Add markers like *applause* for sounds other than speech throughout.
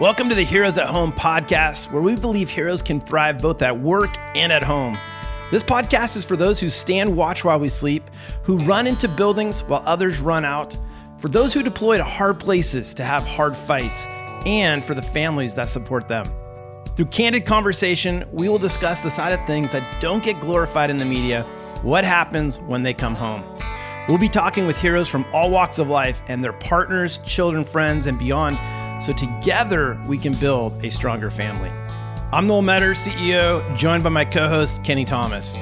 Welcome to the Heroes at Home podcast, where we believe heroes can thrive both at work and at home. This podcast is for those who stand watch while we sleep, who run into buildings while others run out, for those who deploy to hard places to have hard fights, and for the families that support them. Through candid conversation, we will discuss the side of things that don't get glorified in the media, what happens when they come home. We'll be talking with heroes from all walks of life and their partners, children, friends, and beyond so together we can build a stronger family. I'm Noel Metter, CEO, joined by my co host, Keni Thomas.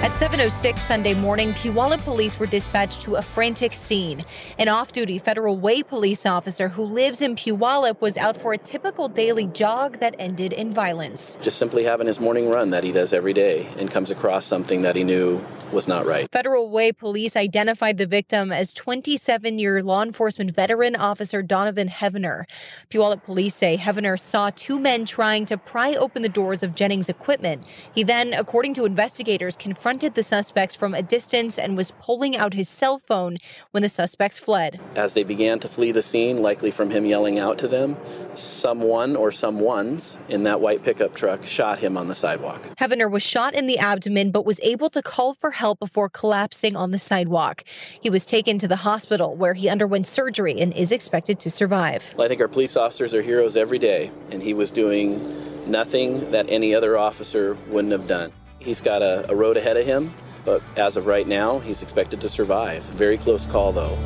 At 7.06 Sunday morning, Puyallup police were dispatched to a frantic scene. An off-duty Federal Way police officer who lives in Puyallup was out for a typical daily jog that ended in violence. Just simply having his morning run that he does every day and comes across something that he knew was not right. Federal Way police identified the victim as 27-year law enforcement veteran officer Donovan Heavener. Puyallup police say Heavener saw two men trying to pry open the doors of Jennings equipment. He then, according to investigators, confronted confronted the suspects from a distance and was pulling out his cell phone when the suspects fled. As they began to flee the scene, likely from him yelling out to them, someone or someones in that white pickup truck shot him on the sidewalk. Heavener was shot in the abdomen but was able to call for help before collapsing on the sidewalk. He was taken to the hospital where he underwent surgery and is expected to survive. I think our police officers are heroes every day, and he was doing nothing that any other officer wouldn't have done. He's got a, a road ahead of him, but as of right now, he's expected to survive. Very close call, though.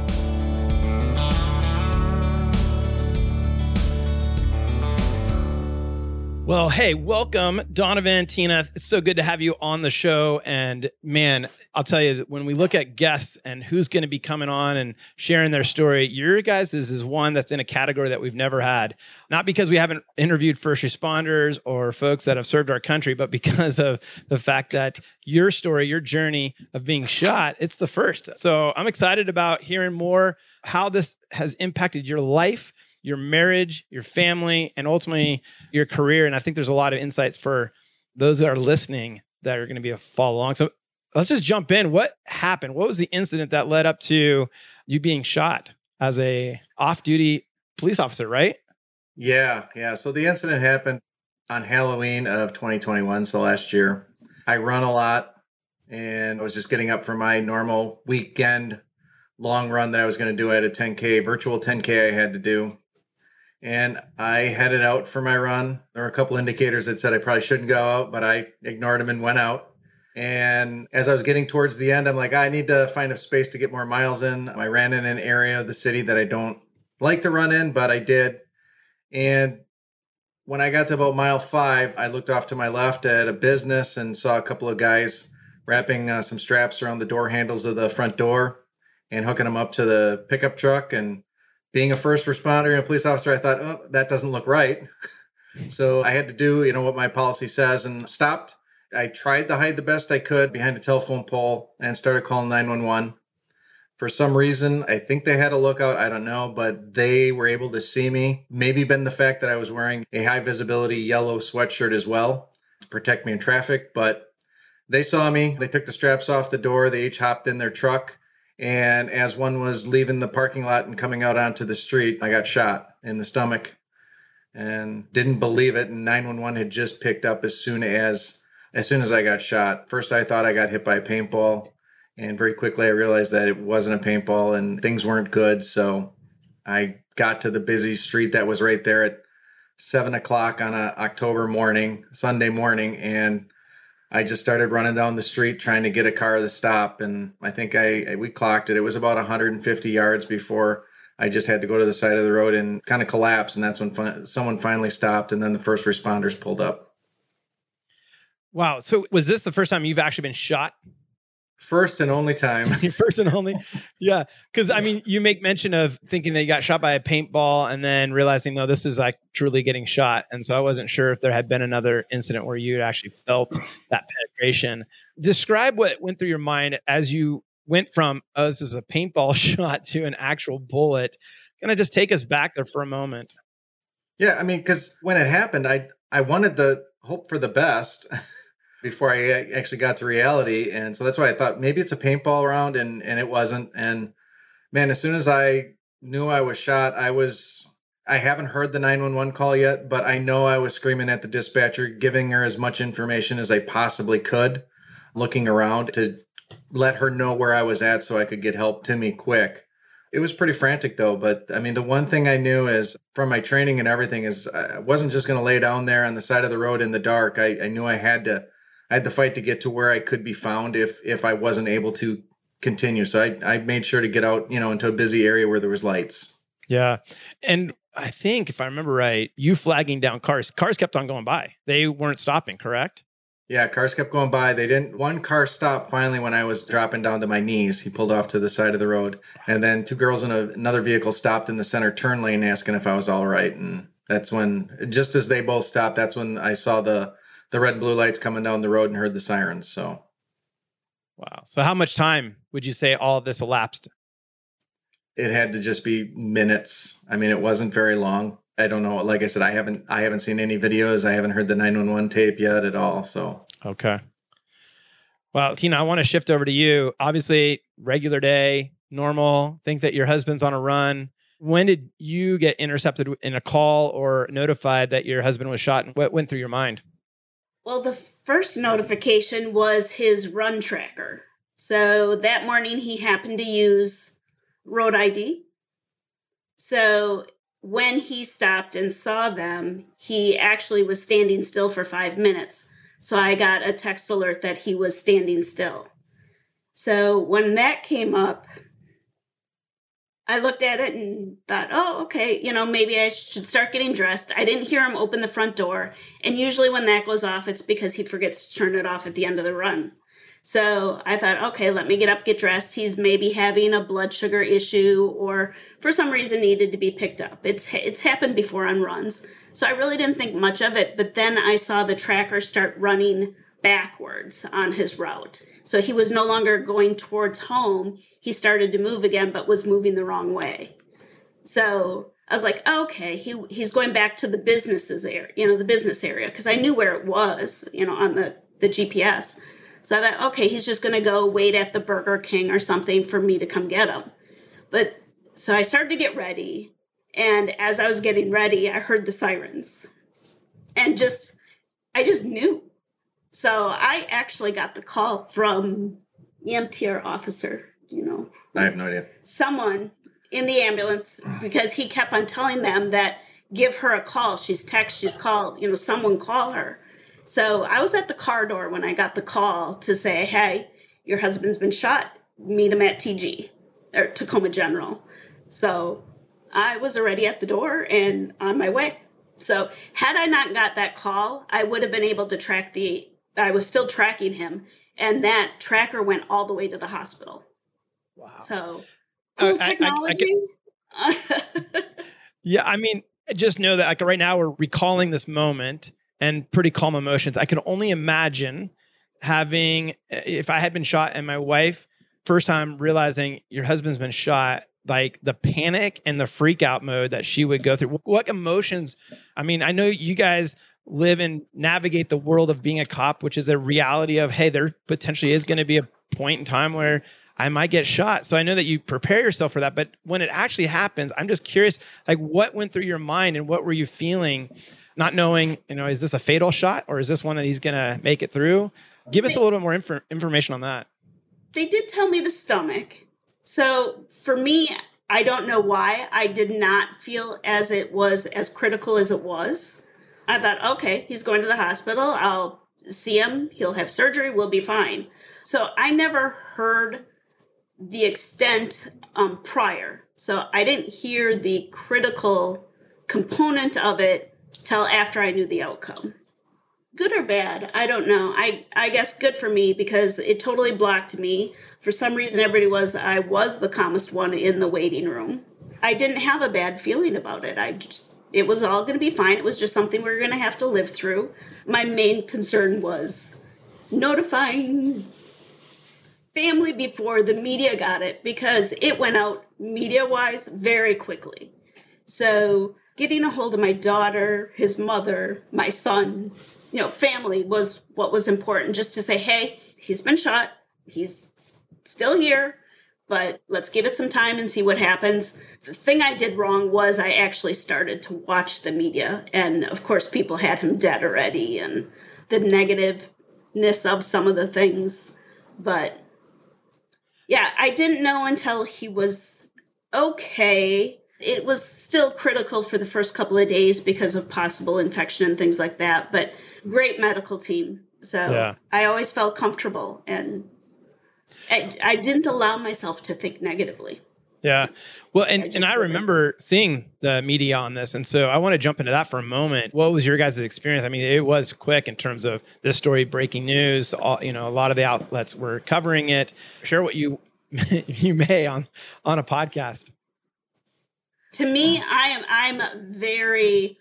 Well, hey, welcome, Donovan, Tina. It's so good to have you on the show. And man, I'll tell you, when we look at guests and who's going to be coming on and sharing their story, your guys is, is one that's in a category that we've never had. Not because we haven't interviewed first responders or folks that have served our country, but because of the fact that your story, your journey of being shot, it's the first. So I'm excited about hearing more how this has impacted your life your marriage, your family, and ultimately your career. And I think there's a lot of insights for those that are listening that are going to be a follow along. So let's just jump in. What happened? What was the incident that led up to you being shot as a off-duty police officer, right? Yeah, yeah. So the incident happened on Halloween of 2021, so last year. I run a lot and I was just getting up for my normal weekend long run that I was going to do. I had a 10K, virtual 10K I had to do and I headed out for my run. There were a couple indicators that said I probably shouldn't go out, but I ignored them and went out. And as I was getting towards the end, I'm like, I need to find a space to get more miles in. I ran in an area of the city that I don't like to run in, but I did. And when I got to about mile five, I looked off to my left at a business and saw a couple of guys wrapping uh, some straps around the door handles of the front door and hooking them up to the pickup truck. And being a first responder and a police officer, I thought, oh, that doesn't look right. Mm. so I had to do, you know, what my policy says and stopped. I tried to hide the best I could behind a telephone pole and started calling 911. For some reason, I think they had a lookout, I don't know, but they were able to see me. Maybe been the fact that I was wearing a high visibility yellow sweatshirt as well to protect me in traffic, but they saw me. They took the straps off the door. They each hopped in their truck and as one was leaving the parking lot and coming out onto the street, I got shot in the stomach and didn't believe it. And 911 had just picked up as soon as as soon as I got shot. First, I thought I got hit by a paintball, and very quickly I realized that it wasn't a paintball and things weren't good. So I got to the busy street that was right there at seven o'clock on a October morning, Sunday morning, and I just started running down the street trying to get a car to stop, and I think I we clocked it. It was about 150 yards before I just had to go to the side of the road and kind of collapse, and that's when fi- someone finally stopped, and then the first responders pulled up. Wow! So was this the first time you've actually been shot? First and only time. *laughs* First and only. Yeah. Cause I mean, you make mention of thinking that you got shot by a paintball and then realizing, no, this was like truly getting shot. And so I wasn't sure if there had been another incident where you actually felt that penetration. Describe what went through your mind as you went from, oh, this is a paintball *laughs* shot to an actual bullet. Can I just take us back there for a moment. Yeah. I mean, because when it happened, I, I wanted the hope for the best. *laughs* before I actually got to reality. And so that's why I thought maybe it's a paintball round and and it wasn't. And man, as soon as I knew I was shot, I was I haven't heard the 911 call yet, but I know I was screaming at the dispatcher, giving her as much information as I possibly could, looking around to let her know where I was at so I could get help to me quick. It was pretty frantic though, but I mean, the one thing I knew is from my training and everything is I wasn't just going to lay down there on the side of the road in the dark. I, I knew I had to, I had to fight to get to where I could be found if if I wasn't able to continue. So I I made sure to get out, you know, into a busy area where there was lights. Yeah, and I think if I remember right, you flagging down cars, cars kept on going by. They weren't stopping, correct? Yeah, cars kept going by. They didn't. One car stopped finally when I was dropping down to my knees. He pulled off to the side of the road, and then two girls in a, another vehicle stopped in the center turn lane, asking if I was all right. And that's when, just as they both stopped, that's when I saw the the red and blue lights coming down the road and heard the sirens. So, wow. So, how much time would you say all of this elapsed? it had to just be minutes. I mean, it wasn't very long. I don't know. Like I said, I haven't I haven't seen any videos. I haven't heard the 911 tape yet at all. So okay. Well, Tina, I want to shift over to you. Obviously, regular day, normal. Think that your husband's on a run. When did you get intercepted in a call or notified that your husband was shot? And what went through your mind? Well, the first notification was his run tracker. So that morning, he happened to use road ID. So when he stopped and saw them, he actually was standing still for five minutes. So I got a text alert that he was standing still. So when that came up, I looked at it and thought, oh, okay, you know, maybe I should start getting dressed. I didn't hear him open the front door. And usually when that goes off, it's because he forgets to turn it off at the end of the run. So I thought, okay, let me get up, get dressed. He's maybe having a blood sugar issue or for some reason needed to be picked up. It's it's happened before on runs. So I really didn't think much of it, but then I saw the tracker start running backwards on his route. So he was no longer going towards home. He started to move again but was moving the wrong way. So I was like, okay, he he's going back to the businesses area, you know, the business area because I knew where it was, you know, on the the GPS. So I thought, okay, he's just going to go wait at the Burger King or something for me to come get him. But so I started to get ready. And as I was getting ready, I heard the sirens. And just, I just knew. So I actually got the call from EMTR officer, you know. I have no idea. Someone in the ambulance because he kept on telling them that give her a call. She's text, she's called, you know, someone call her. So I was at the car door when I got the call to say, hey, your husband's been shot. Meet him at TG or Tacoma General. So I was already at the door and on my way. So had I not got that call, I would have been able to track the I was still tracking him and that tracker went all the way to the hospital. Wow. So cool uh, technology. I, I, *laughs* yeah, I mean, just know that like right now we're recalling this moment and pretty calm emotions. I can only imagine having, if I had been shot and my wife, first time realizing your husband's been shot, like the panic and the freak out mode that she would go through. What emotions? I mean, I know you guys live and navigate the world of being a cop, which is a reality of, hey, there potentially is going to be a point in time where I might get shot. So I know that you prepare yourself for that. But when it actually happens, I'm just curious, like what went through your mind and what were you feeling not knowing, you know, is this a fatal shot or is this one that he's going to make it through? Give us a little bit more inf- information on that. They did tell me the stomach. So for me, I don't know why I did not feel as it was as critical as it was. I thought, okay, he's going to the hospital. I'll see him. He'll have surgery. We'll be fine. So I never heard the extent um, prior. So I didn't hear the critical component of it till after I knew the outcome. Good or bad, I don't know. I I guess good for me because it totally blocked me. For some reason everybody was I was the calmest one in the waiting room. I didn't have a bad feeling about it. I just it was all going to be fine. It was just something we were going to have to live through. My main concern was notifying family before the media got it because it went out media wise very quickly. So getting a hold of my daughter, his mother, my son, you know, family was what was important just to say, hey, he's been shot, he's still here, but let's give it some time and see what happens. The thing I did wrong was I actually started to watch the media, and of course, people had him dead already, and the negativeness of some of the things. But yeah, I didn't know until he was okay. It was still critical for the first couple of days because of possible infection and things like that, but great medical team. So yeah. I always felt comfortable and I, I didn't allow myself to think negatively. Yeah. Well, and, I and I remember seeing the media on this. And so I want to jump into that for a moment. What was your guys' experience? I mean, it was quick in terms of this story breaking news. All, you know, a lot of the outlets were covering it. Share what you *laughs* you may on on a podcast. To me, I am I'm very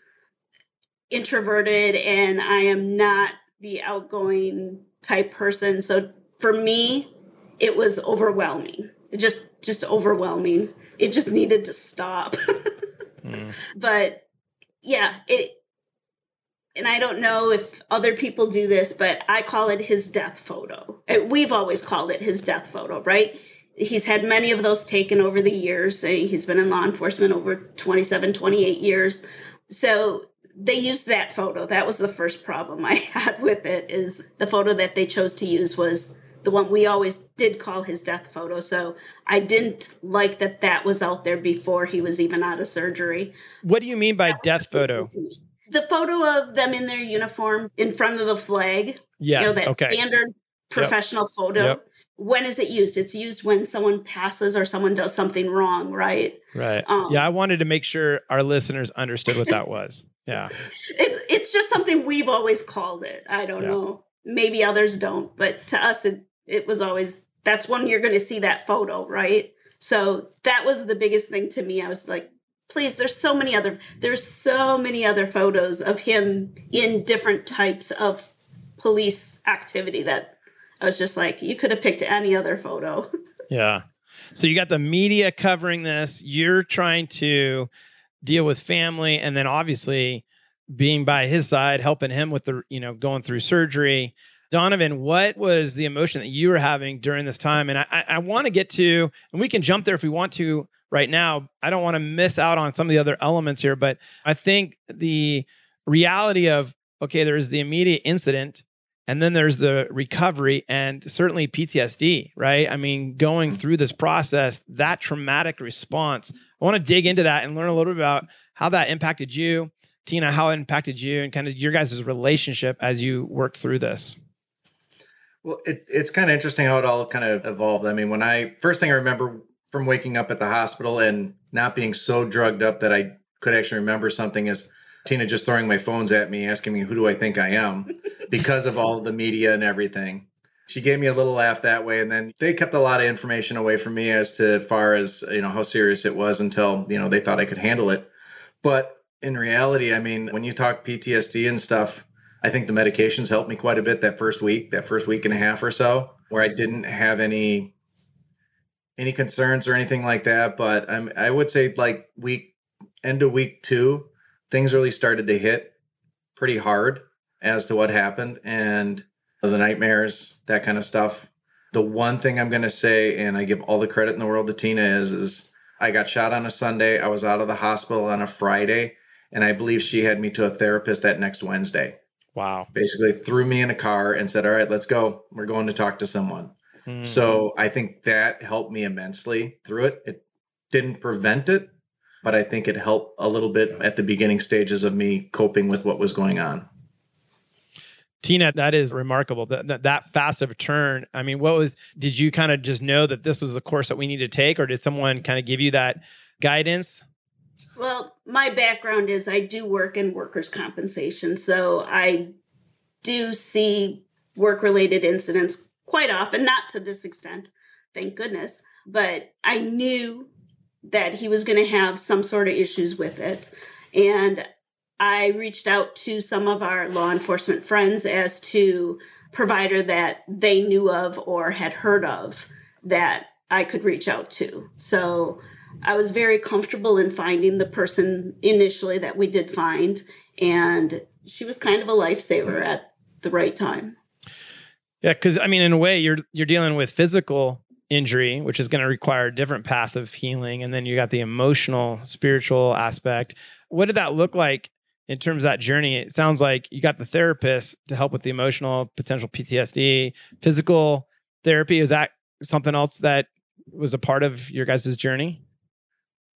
introverted and I am not the outgoing type person. So for me, it was overwhelming. It just just overwhelming. It just needed to stop. *laughs* mm. But yeah, it and I don't know if other people do this, but I call it his death photo. We've always called it his death photo, right? He's had many of those taken over the years. He's been in law enforcement over 27, 28 years. So they used that photo. That was the first problem I *laughs* had with it is the photo that they chose to use was the one we always did call his death photo. So I didn't like that that was out there before he was even out of surgery. What do you mean by death photo? The photo of them in their uniform in front of the flag. Yes. You know, that okay. standard professional yep. photo. Yep. When is it used? It's used when someone passes or someone does something wrong, right? Right. Um, yeah, I wanted to make sure our listeners understood what that was. Yeah. *laughs* It's it's just something we've always called it. I don't yeah. know. Maybe others don't, but to us it it was always that's when you're going to see that photo, right? So that was the biggest thing to me. I was like, please, there's so many other there's so many other photos of him in different types of police activity that I was just like, you could have picked any other photo. *laughs* yeah. So you got the media covering this. You're trying to deal with family and then obviously being by his side, helping him with the, you know, going through surgery. Donovan, what was the emotion that you were having during this time? And I, I want to get to, and we can jump there if we want to right now. I don't want to miss out on some of the other elements here, but I think the reality of, okay, there's the immediate incident and then there's the recovery and certainly PTSD, right? I mean, going mm-hmm. through this process, that traumatic response. I want to dig into that and learn a little bit about how that impacted you, Tina, how it impacted you, and kind of your guys' relationship as you worked through this. Well, it, it's kind of interesting how it all kind of evolved. I mean, when I first thing I remember from waking up at the hospital and not being so drugged up that I could actually remember something is Tina just throwing my phones at me, asking me who do I think I am because of all the media and everything. She gave me a little laugh that way, and then they kept a lot of information away from me as to far as you know how serious it was until you know they thought I could handle it. But in reality, I mean, when you talk PTSD and stuff, I think the medications helped me quite a bit that first week, that first week and a half or so, where I didn't have any any concerns or anything like that. But I'm I would say like week end of week two, things really started to hit pretty hard as to what happened and the nightmares, that kind of stuff. The one thing I'm gonna say, and I give all the credit in the world to Tina, is is I got shot on a Sunday. I was out of the hospital on a Friday, and I believe she had me to a therapist that next Wednesday. Wow. Basically threw me in a car and said, All right, let's go. We're going to talk to someone. Mm-hmm. So I think that helped me immensely through it. It didn't prevent it, but I think it helped a little bit at the beginning stages of me coping with what was going on. Tina, that is remarkable. That, that, that fast of a turn. I mean, what was? Did you kind of just know that this was the course that we need to take, or did someone kind of give you that guidance? Well, my background is I do work in workers' compensation, so I do see work related incidents quite often, not to this extent, thank goodness, but I knew that he was going to have some sort of issues with it. And I reached out to some of our law enforcement friends as to provider that they knew of or had heard of that I could reach out to. So I was very comfortable in finding the person initially that we did find. And she was kind of a lifesaver at the right time. Yeah, because I mean, in a way, you're you're dealing with physical injury, which is going to require a different path of healing, and then you got the emotional, spiritual aspect. What did that look like in terms of that journey? It sounds like you got the therapist to help with the emotional potential PTSD, physical therapy. Is that something else that was a part of your guys' journey?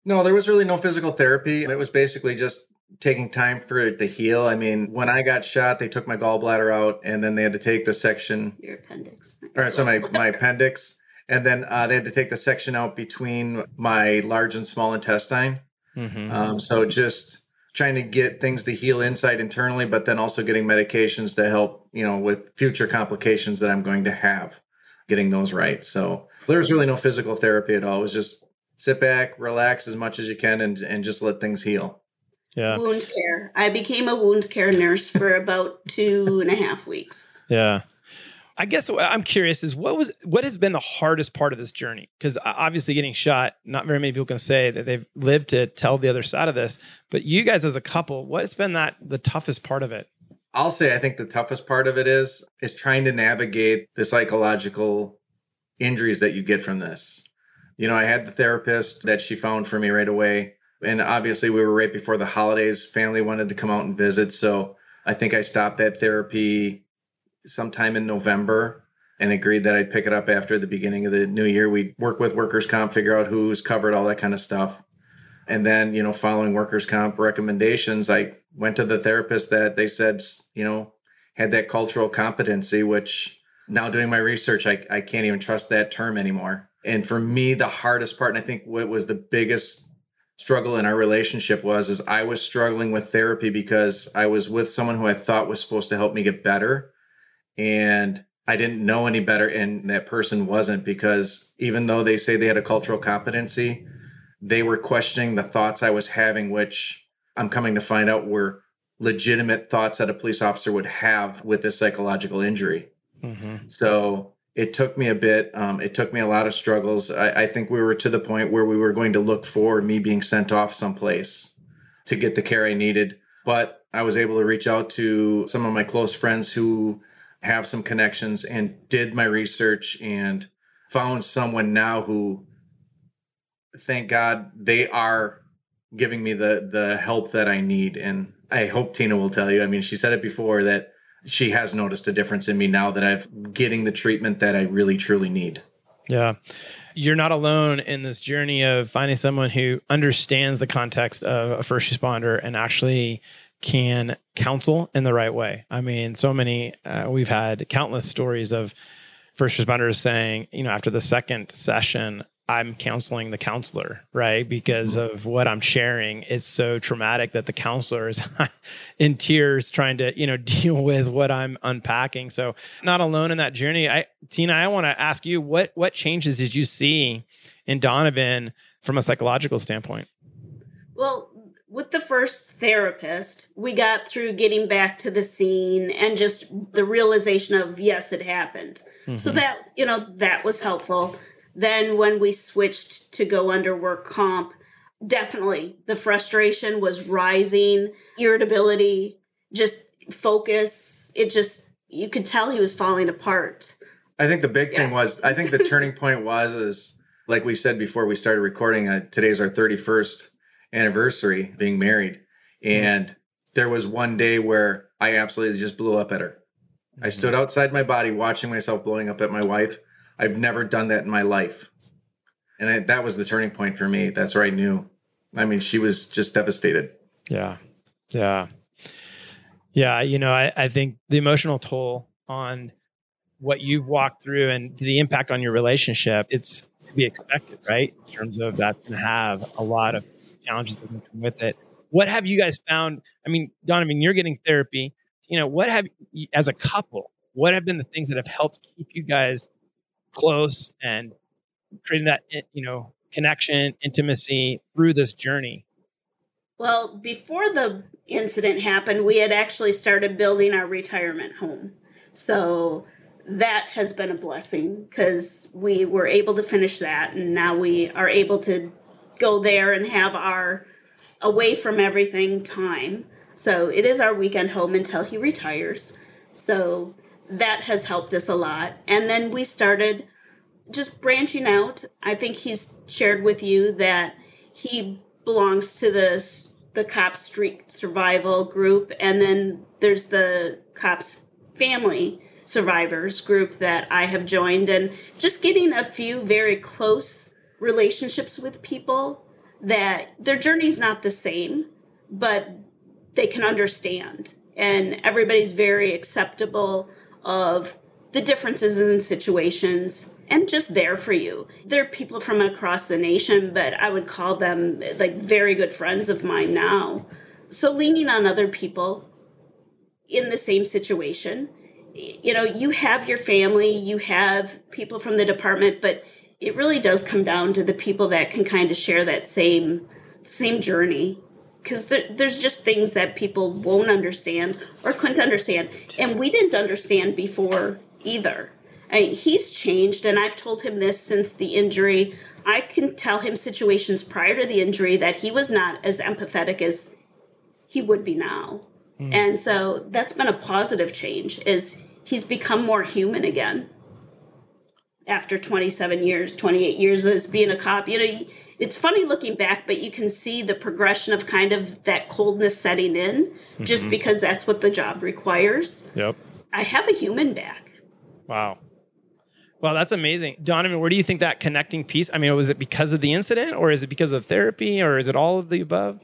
No, there was really no physical therapy. It was basically just taking time for it to heal. I mean, when I got shot, they took my gallbladder out and then they had to take the section. Your appendix. All right, so my, my appendix. And then uh, they had to take the section out between my large and small intestine. Mm-hmm. Um, so just trying to get things to heal inside internally, but then also getting medications to help, you know, with future complications that I'm going to have, getting those right. So there's really no physical therapy at all. It was just sit back, relax as much as you can, and, and just let things heal. Yeah. Wound care. I became a wound care nurse for about two and a half weeks. Yeah. I guess what I'm curious is what was what has been the hardest part of this journey? Because obviously, getting shot, not very many people can say that they've lived to tell the other side of this. But you guys, as a couple, what's been that the toughest part of it? I'll say I think the toughest part of it is is trying to navigate the psychological injuries that you get from this. You know, I had the therapist that she found for me right away and obviously we were right before the holidays. Family wanted to come out and visit so i think i stopped that therapy sometime in november and agreed that i'd pick it up after the beginning of the new year. We'd work with workers comp figure out who's covered all that kind of stuff. And then you know following workers comp recommendations i went to the therapist that they said you know had that cultural competency which now doing my research i, I can't even trust that term anymore and for me the hardest part and i think what was the biggest struggle in our relationship was is I was struggling with therapy because I was with someone who I thought was supposed to help me get better and I didn't know any better and that person wasn't because even though they say they had a cultural competency they were questioning the thoughts I was having which I'm coming to find out were legitimate thoughts that a police officer would have with this psychological injury. Mm-hmm. So it took me a bit. Um, it took me a lot of struggles. I, I, think we were to the point where we were going to look for me being sent off someplace to get the care I needed. But I was able to reach out to some of my close friends who have some connections and did my research and found someone now who, thank God, they are giving me the the help that I need. And I hope Tina will tell you. I mean, she said it before that she has noticed a difference in me now that I'm getting the treatment that I really truly need. Yeah. You're not alone in this journey of finding someone who understands the context of a first responder and actually can counsel in the right way. I mean, so many, uh, we've had countless stories of first responders saying, you know, after the second session, I'm counseling the counselor, right? Because mm-hmm. of what I'm sharing. It's so traumatic that the counselor is *laughs* in tears trying to, you know, *laughs* deal with what I'm unpacking. So not alone in that journey. I Tina, I want to ask you what what changes did you see in Donovan from a psychological standpoint? Well, with the first therapist, we got through getting back to the scene and just the realization of yes, it happened. Mm-hmm. So that, you know, that was helpful. Then when we switched to go under work comp, definitely the frustration was rising, irritability, just focus. It just, you could tell he was falling apart. I think the big yeah. thing was, I think the *laughs* turning point was, is like we said before we started recording, uh, today's our 31st anniversary being married. Mm-hmm. And mm-hmm. there was one day where I absolutely just blew up at her. Mm-hmm. I stood outside my body watching myself blowing up at my wife. I've never done that in my life. And I, that was the turning point for me. That's where I knew. I mean, she was just devastated. Yeah. Yeah. Yeah. You know, I, I think the emotional toll on what you've walked through and the impact on your relationship, it's to be expected, right? In terms of that's going to have a lot of challenges that come with it. What have you guys found? I mean, Donovan, you're getting therapy. You know, what have as a couple, what have been the things that have helped keep you guys close and creating that eh, you know connection intimacy through this journey. Well before the incident happened we had actually started building our retirement home. So that has been a blessing because we were able to finish that and now we are able to go there and have our away from everything time. So it is our weekend home until he retires. So that has helped us a lot. And then we started just branching out. I think he's shared with you that he belongs to the the Cops Street Survival group, and then there's the Cops Family Survivors group that I have joined, and just getting a few very close relationships with people that their journey's not the same, but they can understand, and everybody's very acceptable of the differences in situations and just there for you. They're people from across the nation, but I would call them like very good friends of mine now. So leaning on other people in the same situation. You know, you have your family, you have people from the department, but it really does come down to the people that can kind of share that same same journey because there, there's just things that people won't understand or couldn't understand and we didn't understand before either I mean, he's changed, and I've told him this since the injury. I can tell him situations prior to the injury that he was not as empathetic as he would be now. Mm. And so that's been a positive change is he's become more human again. After 27 years, 28 years as being a cop, you know, it's funny looking back, but you can see the progression of kind of that coldness setting in mm-hmm. just because that's what the job requires. Yep. I have a human back. Wow. Well, that's amazing. Donovan, where do you think that connecting piece? I mean, was it because of the incident or is it because of therapy or is it all of the above?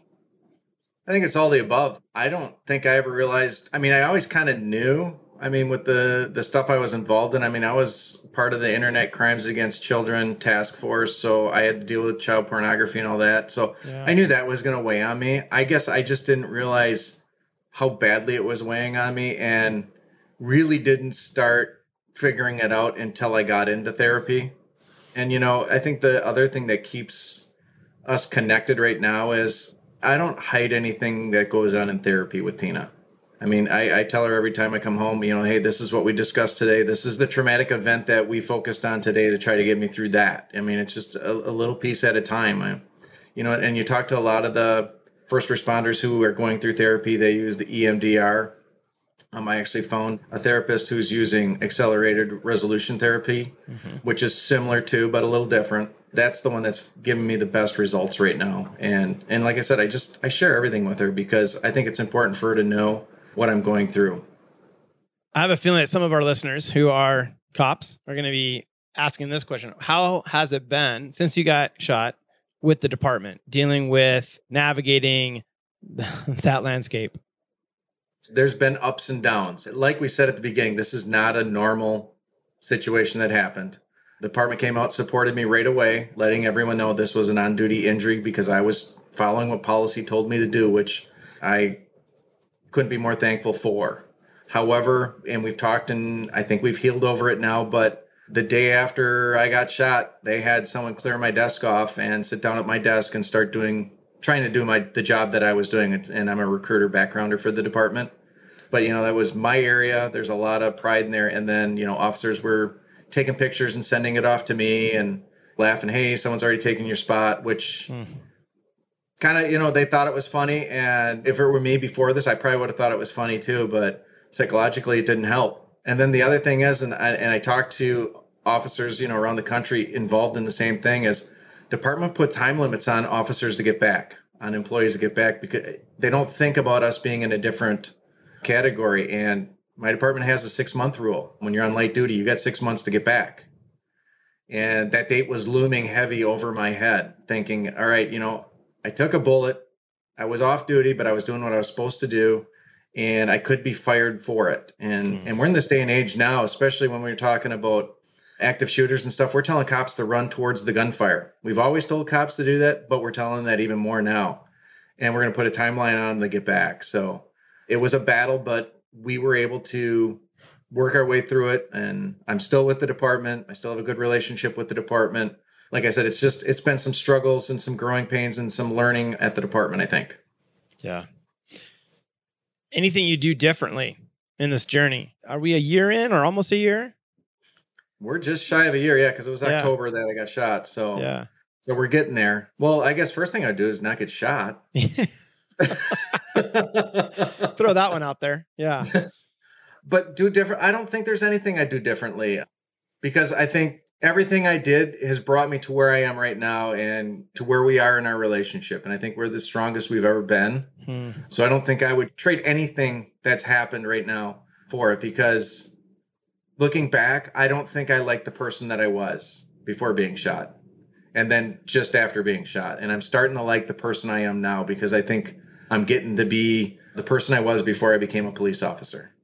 I think it's all the above. I don't think I ever realized. I mean, I always kind of knew. I mean, with the the stuff I was involved in, I mean, I was part of the Internet Crimes Against Children task force, so I had to deal with child pornography and all that. So yeah. I knew that was going to weigh on me. I guess I just didn't realize how badly it was weighing on me, and really didn't start figuring it out until I got into therapy. And, you know, I think the other thing that keeps us connected right now is I don't hide anything that goes on in therapy with Tina. I mean, I, I, tell her every time I come home, you know, hey, this is what we discussed today. This is the traumatic event that we focused on today to try to get me through that. I mean, it's just a, a little piece at a time. I, you know, and you talk to a lot of the first responders who are going through therapy, they use the EMDR um, I actually found a therapist who's using accelerated resolution therapy, mm-hmm. which is similar to, but a little different. That's the one that's giving me the best results right now. And and like I said, I just I share everything with her because I think it's important for her to know what I'm going through. I have a feeling that some of our listeners who are cops are going to be asking this question: How has it been since you got shot with the department, dealing with navigating *laughs* that landscape? there's been ups and downs. Like we said at the beginning, this is not a normal situation that happened. The department came out, supported me right away, letting everyone know this was an on duty injury because I was following what policy told me to do, which I couldn't be more thankful for. However, and we've talked and I think we've healed over it now, but the day after I got shot, they had someone clear my desk off and sit down at my desk and start doing trying to do my the job that I was doing and I'm a recruiter backgrounder for the department but you know that was my area there's a lot of pride in there and then you know officers were taking pictures and sending it off to me and laughing hey someone's already taken your spot which mm. Kind of you know they thought it was funny and if it were me before this i probably would have thought it was funny too but psychologically it didn't help and then the other thing is and I, and I talked to officers you know around the country involved in the same thing is department put time limits on officers to get back on employees to get back because they don't think about us being in a different category. And my department has a six month rule. When you're on light duty, you got six months to get back. And that date was looming heavy over my head, thinking, all right, you know, I took a bullet. I was off duty, but I was doing what I was supposed to do. And I could be fired for it. And mm. and we're in this day and age now, especially when we're talking about active shooters and stuff, we're telling cops to run towards the gunfire. We've always told cops to do that, but we're telling that even more now. And we're going to put a timeline on them to get back. So it was a battle, but we were able to work our way through it. And I'm still with the department. I still have a good relationship with the department. Like I said, it's just it's been some struggles and some growing pains and some learning at the department. I think. Yeah. Anything you do differently in this journey? Are we a year in or almost a year? We're just shy of a year, yeah, because it was yeah. October that I got shot. So yeah. So we're getting there. Well, I guess first thing I'd do is not get shot. *laughs* Throw that one out there. Yeah. *laughs* but do different. I don't think there's anything I do differently because I think everything I did has brought me to where I am right now and to where we are in our relationship. And I think we're the strongest we've ever been. Hmm. So I don't think I would trade anything that's happened right now for it because looking back, I don't think I like the person that I was before being shot and then just after being shot. And I'm starting to like the person I am now because I think I'm getting to be the person I was before I became a police officer.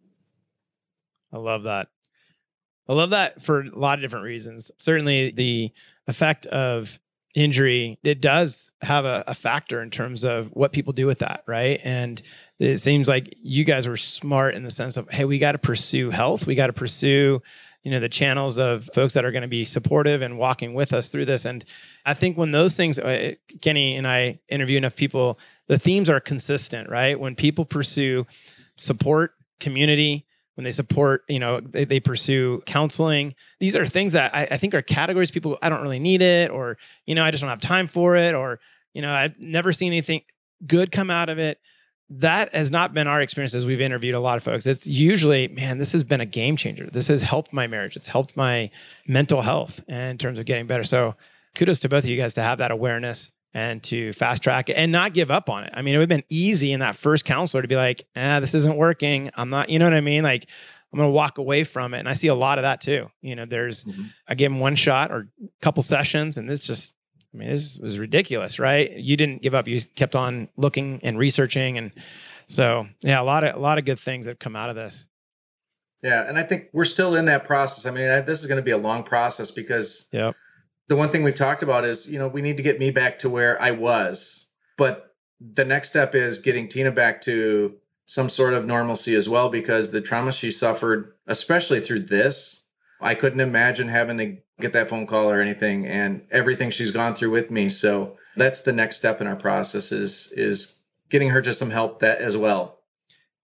I love that. I love that for a lot of different reasons. Certainly, the effect of injury it does have a, a, factor in terms of what people do with that, right? And it seems like you guys were smart in the sense of, hey, we got to pursue health, we got to pursue, you know, the channels of folks that are going to be supportive and walking with us through this. And I think when those things, uh, Keni and I interview enough people, the themes are consistent, right? When people pursue support, community, when they support, you know, they, they pursue counseling. These are things that I, I, think are categories people, I don't really need it, or, you know, I just don't have time for it, or, you know, I've never seen anything good come out of it. That has not been our experience as we've interviewed a lot of folks. It's usually, man, this has been a game changer. This has helped my marriage. It's helped my mental health in terms of getting better. So kudos to both of you guys to have that awareness and to fast track it and not give up on it. I mean, it would have been easy in that first counselor to be like, ah, this isn't working. I'm not, you know what I mean? Like, I'm going to walk away from it. And I see a lot of that too. You know, there's, mm-hmm. I gave him one shot or a couple sessions, and this just, I mean, this was ridiculous, right? You didn't give up. You kept on looking and researching. And so, yeah, a lot of, a lot of good things that come out of this. Yeah. And I think we're still in that process. I mean, I, this is going to be a long process because yep the one thing we've talked about is, you know, we need to get me back to where I was. But the next step is getting Tina back to some sort of normalcy as well, because the trauma she suffered, especially through this, I couldn't imagine having to get that phone call or anything and everything she's gone through with me. So that's the next step in our process is is getting her just some help that as well.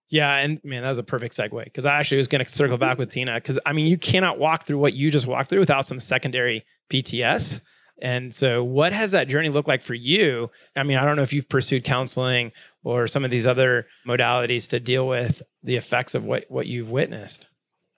Yeah, and man, that was a perfect segue because I actually was going to circle back with Tina because I mean, you cannot walk through what you just walked through without some secondary PTS. And so, what has that journey looked like for you? I mean, I don't know if you've pursued counseling or some of these other modalities to deal with the effects of what, what you've witnessed.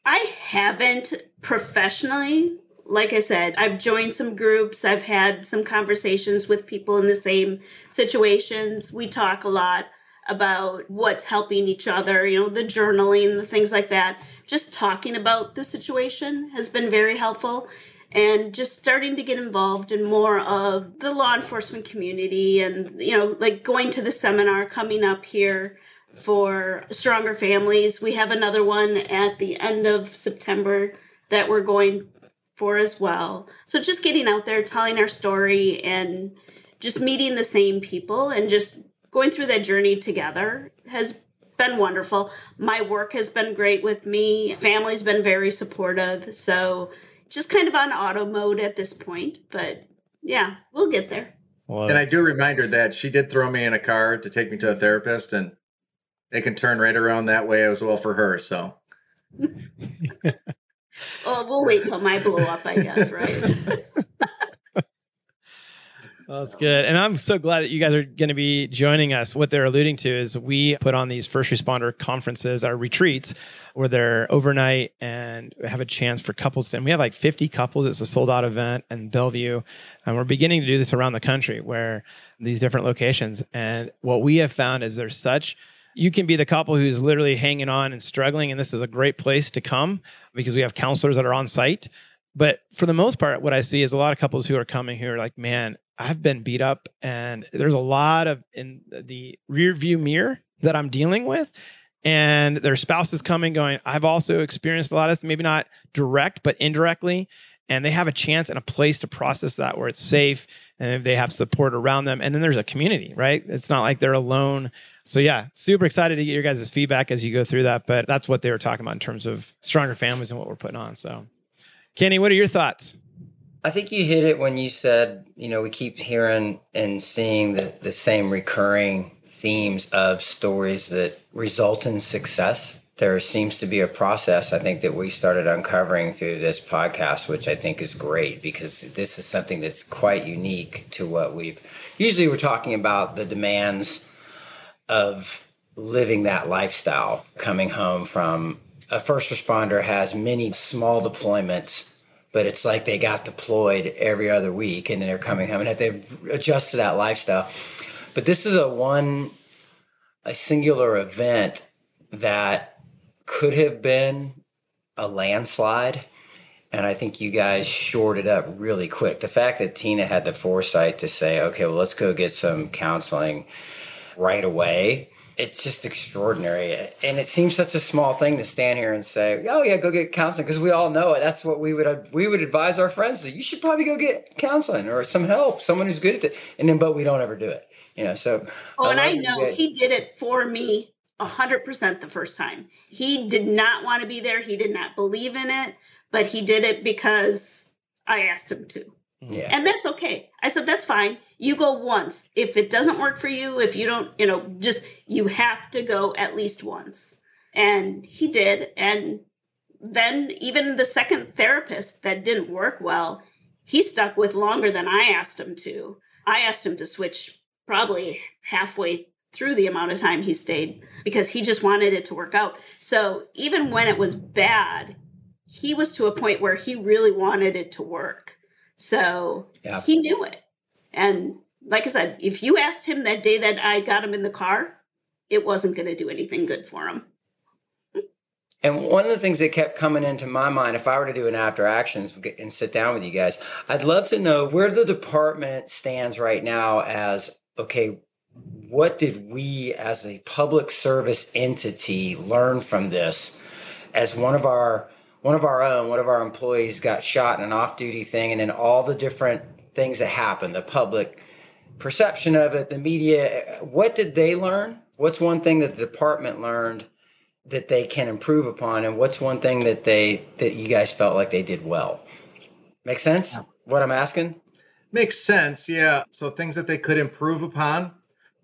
I haven't professionally. Like I said, I've joined some groups, I've had some conversations with people in the same situations. We talk a lot about what's helping each other, you know, the journaling, the things like that. Just talking about the situation has been very helpful and just starting to get involved in more of the law enforcement community and you know like going to the seminar coming up here for stronger families. We have another one at the end of september that we're going for as well. So just getting out there telling our story and just meeting the same people and just going through that journey together has been wonderful. My work has been great with me. Family's been very supportive. So just kind of on auto mode at this point, but yeah, we'll get there. Well, and I do remind her that she did throw me in a car to take me to a therapist, and it can turn right around that way as well for her. So, *laughs* well, we'll wait till my blow up, I guess, right? *laughs* Well, that's good. And I'm so glad that you guys are going to be joining us. What they're alluding to is we put on these first responder conferences, our retreats, where they're overnight and have a chance for couples. To, and we have like 50 couples. It's a sold out event in Bellevue. And we're beginning to do this around the country where these different locations. And what we have found is there's such you can be the couple who's literally hanging on and struggling and this is a great place to come because we have counselors that are on site but for the most part what i see is a lot of couples who are coming who are like man I've been beat up and there's a lot of in the rear view mirror that I'm dealing with. And their spouse is coming going, I've also experienced a lot of this, maybe not direct, but indirectly. And they have a chance and a place to process that where it's safe and they have support around them. And then there's a community, right? It's not like they're alone. So yeah, super excited to get your guys' feedback as you go through that. But that's what they were talking about in terms of stronger families and what we're putting on. So Keni, what are your thoughts? I think you hit it when you said, you know, we keep hearing and seeing the, the same recurring themes of stories that result in success. There seems to be a process, I think, that we started uncovering through this podcast, which I think is great because this is something that's quite unique to what we've usually we're talking about the demands of living that lifestyle coming home from a first responder has many small deployments but it's like they got deployed every other week and they're coming home and they've adjusted that lifestyle but this is a one a singular event that could have been a landslide and I think you guys shorted up really quick. The fact that Tina had the foresight to say, okay, well, let's go get some counseling right away. It's just extraordinary. And it seems such a small thing to stand here and say, oh, yeah, go get counseling because we all know it. That's what we would we would advise our friends to. You should probably go get counseling or some help, someone who's good at it. And then, but we don't ever do it. You know, so. Oh, and I know he did it for me 100% the first time. He did not want to be there. He did not believe in it but he did it because I asked him to. Mm-hmm. Yeah. And that's okay. I said, that's fine. You go once. If it doesn't work for you, if you don't, you know, just you have to go at least once. And he did. And then even the second therapist that didn't work well, he stuck with longer than I asked him to. I asked him to switch probably halfway through the amount of time he stayed because he just wanted it to work out. So even when it was bad, he was to a point where he really wanted it to work. So yeah. he knew it. And like I said, if you asked him that day that I got him in the car, it wasn't going to do anything good for him. And one of the things that kept coming into my mind, if I were to do an after actions and sit down with you guys, I'd love to know where the department stands right now as okay, what did we as a public service entity learn from this as one of our one of our own, one of our employees got shot in an off duty thing, and then all the different things that happened, the public perception of it, the media. What did they learn? What's one thing that the department learned that they can improve upon, and what's one thing that they that you guys felt like they did well? Make sense? What I'm asking? Makes sense, yeah. So things that they could improve upon.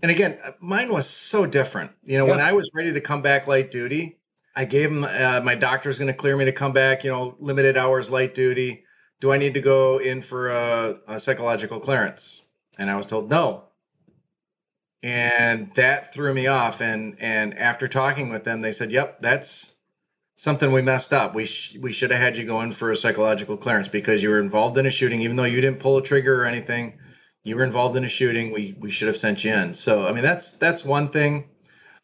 And again, uh, mine was so different. You know, when I was ready to come back light duty, I gave him uh, my doctor's going to clear me to come back. You know, limited hours, light duty. Do I need to go in for a, a psychological clearance? And I was told no. And that threw me off. And and after talking with them, they said, "Yep, that's something we messed up. We sh- we should have had you go in for a psychological clearance because you were involved in a shooting, even though you didn't pull a trigger or anything. You were involved in a shooting. We we should have sent you in. So I mean, that's that's one thing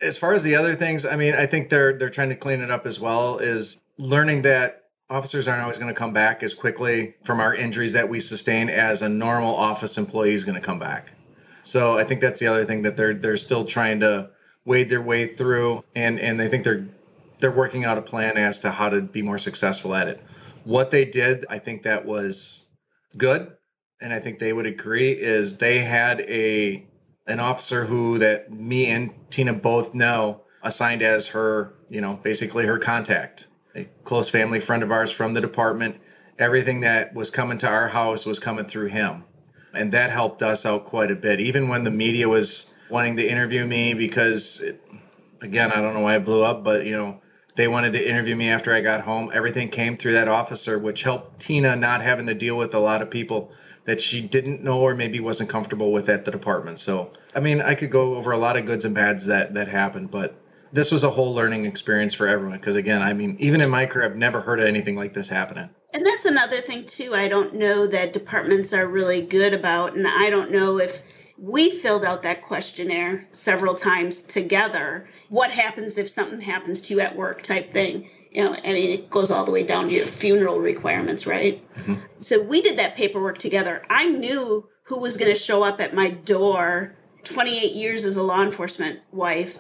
as far as the other things, I mean, I think they're they're trying to clean it up as well. Is learning that officers aren't always going to come back as quickly from our injuries that we sustain as a normal office employee is going to come back. So I think that's the other thing that they're they're still trying to wade their way through, and and I think they're they're working out a plan as to how to be more successful at it. What they did, I think that was good, and I think they would agree is they had a an officer who that me and Tina both know assigned as her, you know, basically her contact, a close family friend of ours from the department. Everything that was coming to our house was coming through him. And that helped us out quite a bit. Even when the media was wanting to interview me because it, again, I don't know why I blew up, but you know, they wanted to interview me after I got home. Everything came through that officer, which helped Tina not having to deal with a lot of people that she didn't know or maybe wasn't comfortable with at the department. So, I mean, I could go over a lot of goods and bads that that happened, but this was a whole learning experience for everyone because again, I mean, even in my career I've never heard of anything like this happening. And that's another thing too. I don't know that departments are really good about and I don't know if we filled out that questionnaire several times together. What happens if something happens to you at work type thing? You know, I mean, it goes all the way down to your funeral requirements, right? Mm-hmm. So we did that paperwork together. I knew who was going to show up at my door 28 years as a law enforcement wife.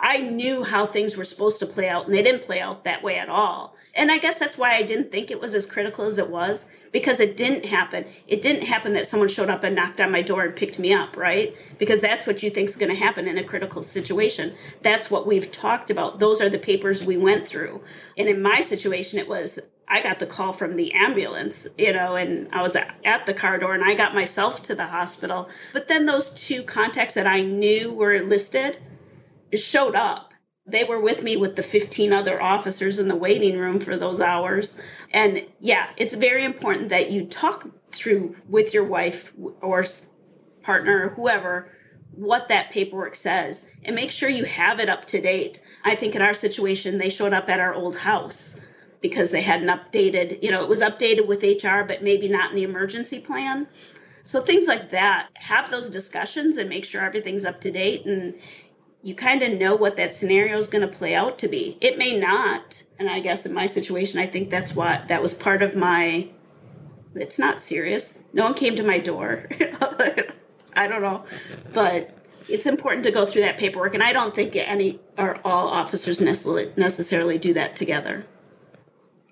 I knew how things were supposed to play out, and they didn't play out that way at all. And I guess that's why I didn't think it was as critical as it was because it didn't happen. It didn't happen that someone showed up and knocked on my door and picked me up, right? Because that's what you think is going to happen in a critical situation. That's what we've talked about. Those are the papers we went through. And in my situation, it was I got the call from the ambulance, you know, and I was at the car door and I got myself to the hospital. But then those two contacts that I knew were listed showed up they were with me with the 15 other officers in the waiting room for those hours. And yeah, it's very important that you talk through with your wife or partner or whoever what that paperwork says and make sure you have it up to date. I think in our situation, they showed up at our old house because they hadn't updated, you know, it was updated with HR, but maybe not in the emergency plan. So things like that, have those discussions and make sure everything's up to date and you kind of know what that scenario is going to play out to be. It may not, and I guess in my situation, I think that's what that was part of my. It's not serious. No one came to my door. *laughs* I don't know, but it's important to go through that paperwork, and I don't think any or all officers necessarily do that together.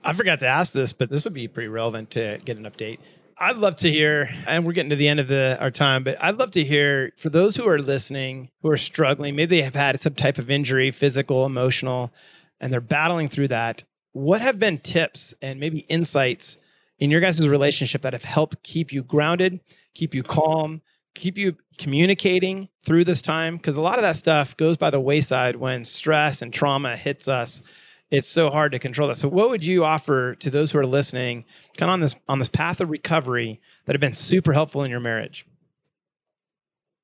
I forgot to ask this, but this would be pretty relevant to get an update. I'd love to hear, and we're getting to the end of the our time, but I'd love to hear for those who are listening, who are struggling, maybe they have had some type of injury, physical, emotional, and they're battling through that. What have been tips and maybe insights in your guys' relationship that have helped keep you grounded, keep you calm, keep you communicating through this time? Because a lot of that stuff goes by the wayside when stress and trauma hits us it's so hard to control that. So what would you offer to those who are listening kind of on this on this path of recovery that have been super helpful in your marriage?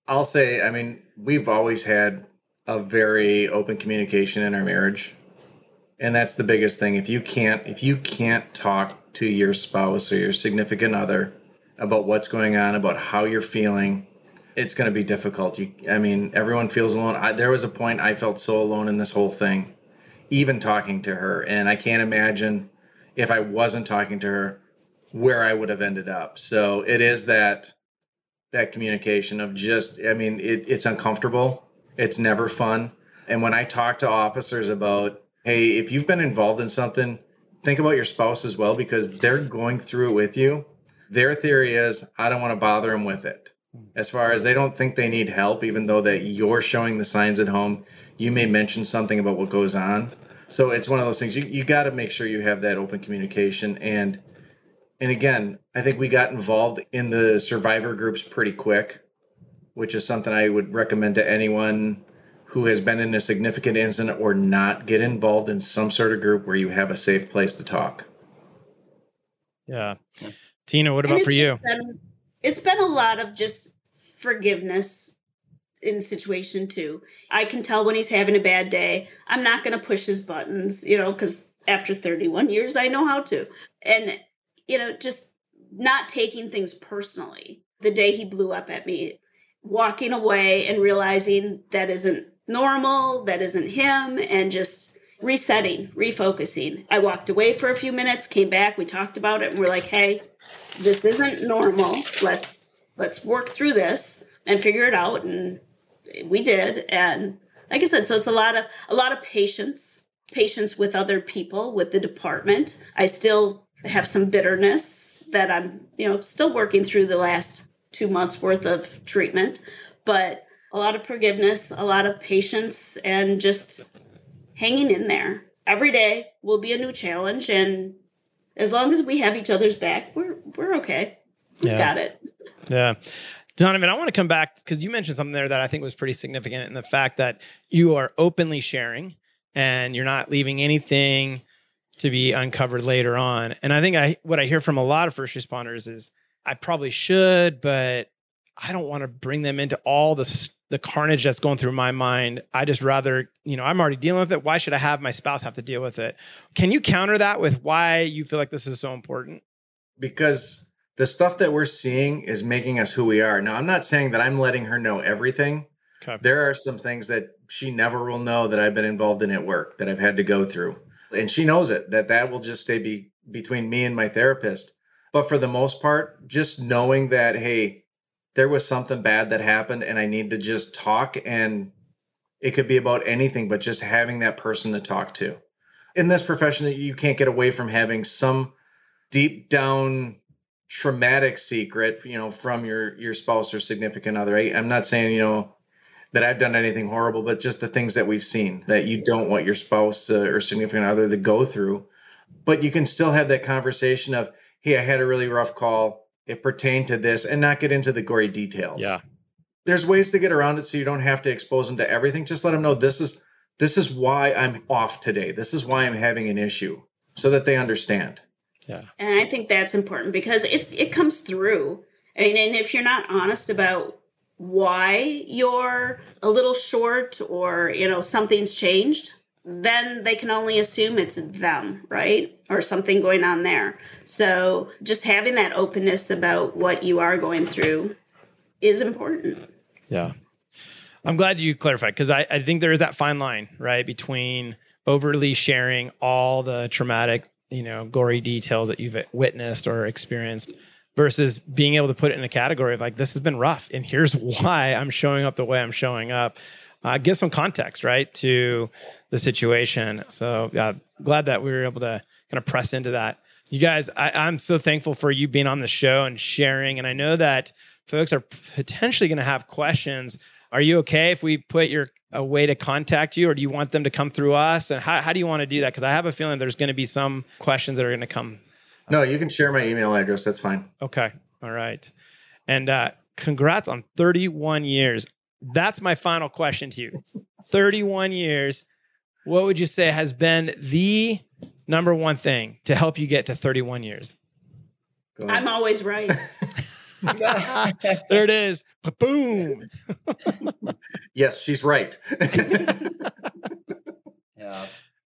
I'll say, I mean, we've always had a very open communication in our marriage. And that's the biggest thing. If you can't if you can't talk to your spouse or your significant other about what's going on, about how you're feeling, it's going to be difficult. You, I mean, everyone feels alone. I, there was a point I felt so alone in this whole thing even talking to her. And I can't imagine if I wasn't talking to her where I would have ended up. So it is that that communication of just I mean it, it's uncomfortable. It's never fun. And when I talk to officers about, hey, if you've been involved in something, think about your spouse as well because they're going through it with you. Their theory is, I don't want to bother them with it. As far as they don't think they need help, even though that you're showing the signs at home, you may mention something about what goes on. So it's one of those things you, you got to make sure you have that open communication and and again, I think we got involved in the survivor groups pretty quick, which is something I would recommend to anyone who has been in a significant incident or not get involved in some sort of group where you have a safe place to talk. Yeah. Tina, what about for you? Been, it's been a lot of just forgiveness in situation too. I can tell when he's having a bad day. I'm not going to push his buttons, you know, because after 31 years, I know how to. And, you know, just not taking things personally. The day he blew up at me, walking away and realizing that isn't normal, that isn't him, and just resetting, refocusing. I walked away for a few minutes, came back, we talked about it, and we're like, hey, this isn't normal. Let's let's work through this and figure it out and we did and like i said so it's a lot of a lot of patience patience with other people with the department i still have some bitterness that i'm you know still working through the last two months worth of treatment but a lot of forgiveness a lot of patience and just hanging in there every day will be a new challenge and as long as we have each other's back we're we're okay we've yeah. got it yeah Donovan, I want to come back because you mentioned something there that I think was pretty significant in the fact that you are openly sharing and you're not leaving anything to be uncovered later on. And I think I what I hear from a lot of first responders is I probably should, but I don't want to bring them into all the the carnage that's going through my mind. I just rather, you know, I'm already dealing with it. Why should I have my spouse have to deal with it? Can you counter that with why you feel like this is so important? Because the stuff that we're seeing is making us who we are. Now, I'm not saying that I'm letting her know everything. Okay. There are some things that she never will know that I've been involved in at work that I've had to go through. And she knows it, that that will just stay be, between me and my therapist. But for the most part, just knowing that, hey, there was something bad that happened and I need to just talk and it could be about anything, but just having that person to talk to. In this profession, that you can't get away from having some deep down traumatic secret, you know, from your your spouse or significant other. I, I'm not saying, you know, that I've done anything horrible, but just the things that we've seen that you don't want your spouse uh, or significant other to go through. But you can still have that conversation of, hey, I had a really rough call. It pertained to this, and not get into the gory details. Yeah. There's ways to get around it so you don't have to expose them to everything. Just let them know this is this is why I'm off today. This is why I'm having an issue, so that they understand. Yeah. And I think that's important because it's it comes through. I mean, and if you're not honest about why you're a little short or, you know, something's changed, then they can only assume it's them, right? Or something going on there. So just having that openness about what you are going through is important. Yeah. I'm glad you clarified because I, I think there is that fine line, right, between overly sharing all the traumatic, you know, gory details that you've witnessed or experienced versus being able to put it in a category of like, this has been rough. And here's *laughs* why I'm showing up the way I'm showing up. Uh, give some context, right, to the situation. So, yeah, glad that we were able to kind of press into that. You guys, I, I'm so thankful for you being on the show and sharing. And I know that folks are potentially going to have questions. Are you okay if we put your a way to contact you, or do you want them to come through us? And how, how do you want to do that? Because I have a feeling there's going to be some questions that are going to come. No, you can share my email address. That's fine. Okay. All right. And uh, congrats on 31 years. That's my final question to you. 31 years. What would you say has been the number one thing to help you get to 31 years? I'm always right. *laughs* there it is. Boom. *laughs* yes, she's right. *laughs* Yeah.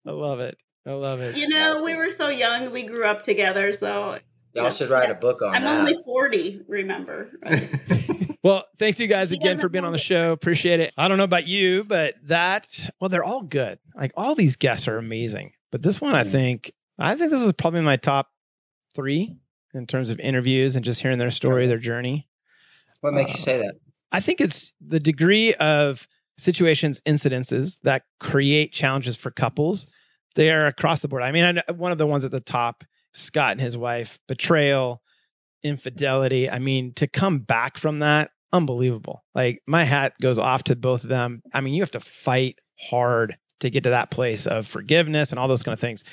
I love it. I love it. You know, Awesome. we were so young. We grew up together. So Y'all should write a book on I'm that. only 40, remember? Right? Well, thanks you guys He again for being on the show. Appreciate it. I don't know about you, but that well, they're all good. Like all these guests are amazing. But this one, I Mhm. think, I think this was probably my top three in terms of interviews and just hearing their story, their journey. what makes you say that? I think it's the degree of situations, incidences that create challenges for couples. They are across the board. I mean, I know one of the ones at the top, Scott and his wife, betrayal, infidelity. I mean, to come back from that, unbelievable. Like my hat goes off to both of them. I mean, you have to fight hard to get to that place of forgiveness and all those kind of things.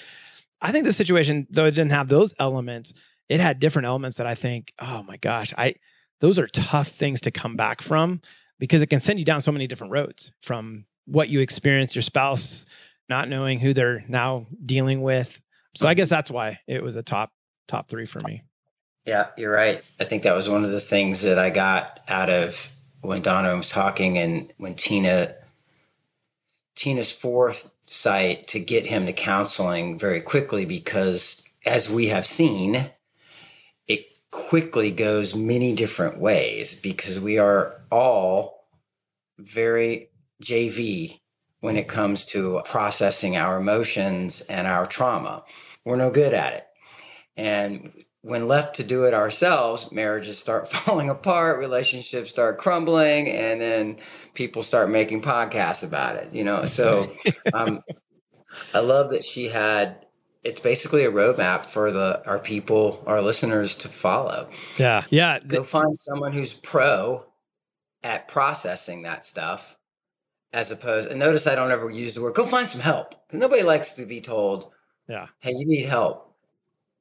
I think the situation, though it didn't have those elements, it had different elements that I think, oh my gosh, I those are tough things to come back from because it can send you down so many different roads from what you experienced your spouse not knowing who they're now dealing with. So I guess that's why it was a top top 3 for me. Yeah, you're right. I think that was one of the things that I got out of when Donna was talking and when Tina Tina's foresight to get him to counseling very quickly because as we have seen, it quickly goes many different ways because we are all very JV when it comes to processing our emotions and our trauma. We're no good at it. And when left to do it ourselves, marriages start *laughs* falling apart, relationships start crumbling, and then people start making podcasts about it. You know, so *laughs* um, I love that she had. It's basically a roadmap for the our people, our listeners to follow. Yeah. Yeah. Go find someone who's pro at processing that stuff, as opposed. And notice I don't ever use the word. Go find some help. Nobody likes to be told, Yeah. "Hey, you need help."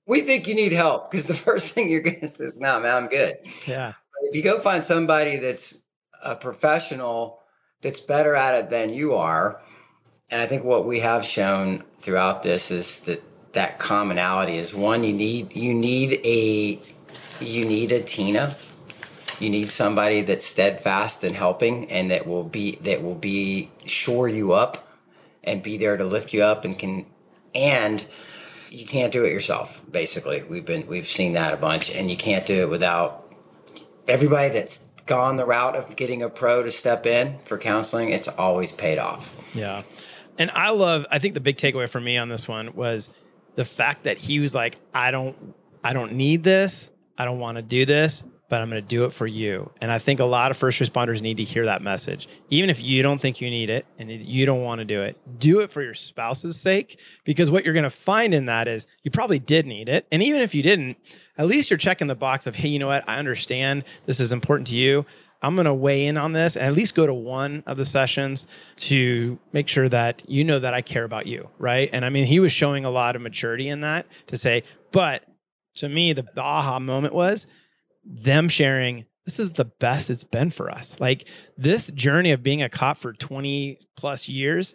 We think you need help because the *laughs* first thing you're going to say is, "No, man, I'm good." Yeah. if you go find somebody that's a professional that's better at it than you are and i think what we have shown throughout this is that that commonality is one you need you need a you need a tina you need somebody that's steadfast in helping and that will be that will be shore you up and be there to lift you up and can and you can't do it yourself basically we've been we've seen that a bunch and you can't do it without everybody that's gone the route of getting a pro to step in for counseling, it's always paid off. Yeah. And I love I think the big takeaway for me on this one was the fact that he was like I don't I don't need this. I don't want to do this, but I'm going to do it for you. And I think a lot of first responders need to hear that message. Even if you don't think you need it and you don't want to do it, do it for your spouse's sake because what you're going to find in that is you probably did need it. And even if you didn't, at least you're checking the box of, hey, you know what? I understand this is important to you. I'm going to weigh in on this and at least go to one of the sessions to make sure that you know that I care about you. Right. And I mean, he was showing a lot of maturity in that to say, but to me, the aha moment was them sharing, this is the best it's been for us. Like this journey of being a cop for 20 plus years,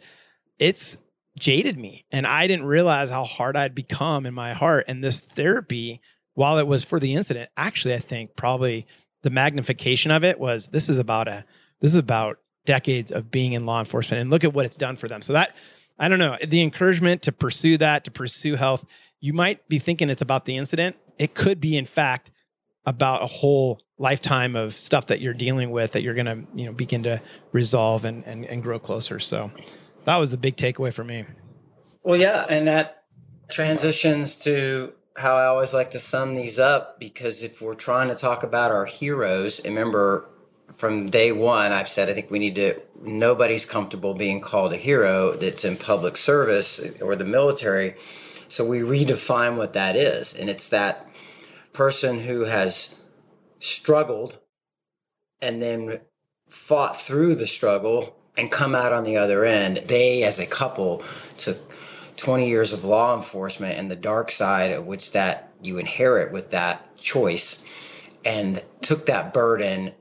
it's jaded me. And I didn't realize how hard I'd become in my heart. And this therapy, while it was for the incident, actually, I think probably the magnification of it was this is about a this is about decades of being in law enforcement and look at what it's done for them. So that I don't know, the encouragement to pursue that, to pursue health, you might be thinking it's about the incident. It could be in fact about a whole lifetime of stuff that you're dealing with that you're going to, you know, begin to resolve and, and and grow closer. So that was the big takeaway for me. Well, yeah, and that transitions to how I always like to sum these up because if we're trying to talk about our heroes, remember from day one, I've said I think we need to. Nobody's comfortable being called a hero that's in public service or the military. So we redefine what that is. And it's that person who has struggled and then fought through the struggle and come out on the other end. They, as a couple, took 20 years of law enforcement and the dark side of which that you inherit with that choice and took that burden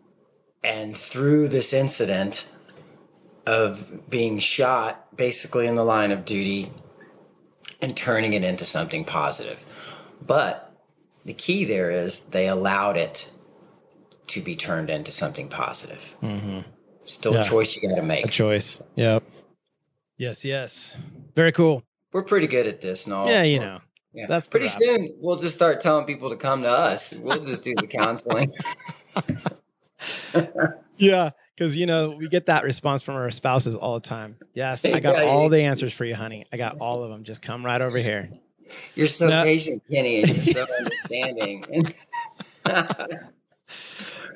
and through this incident of being shot basically in the line of duty and turning it into something positive. But the key there is they allowed it to be turned into something positive. Mm-hmm. Still yeah. a choice you got to make. A choice. Yep. Yes, yes. Very cool. We're pretty good at this, no? Yeah, you know. Yeah. That's pretty soon we'll just start telling people to come to us. We'll just do the counseling. *laughs* *laughs* yeah, because you know we get that response from our spouses all the time. Yes, I *laughs* got all the answers for you, honey. I got all of them. Just come right over here. You're so no. patient, Keni, and you're so *laughs* understanding. *laughs*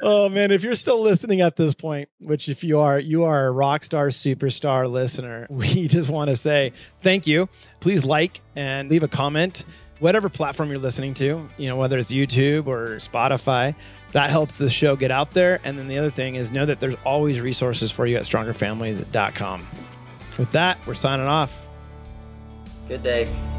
oh man, if you're still listening at this point, which if you are, you are a rock star superstar listener. *laughs* We just want to say thank you. Please like and leave a comment whatever platform you're listening to, you know, whether it's YouTube or Spotify, that helps the show get out there. And then the other thing is know that there's always resources for you at strongerfamilies.com. With that, we're signing off. Good day.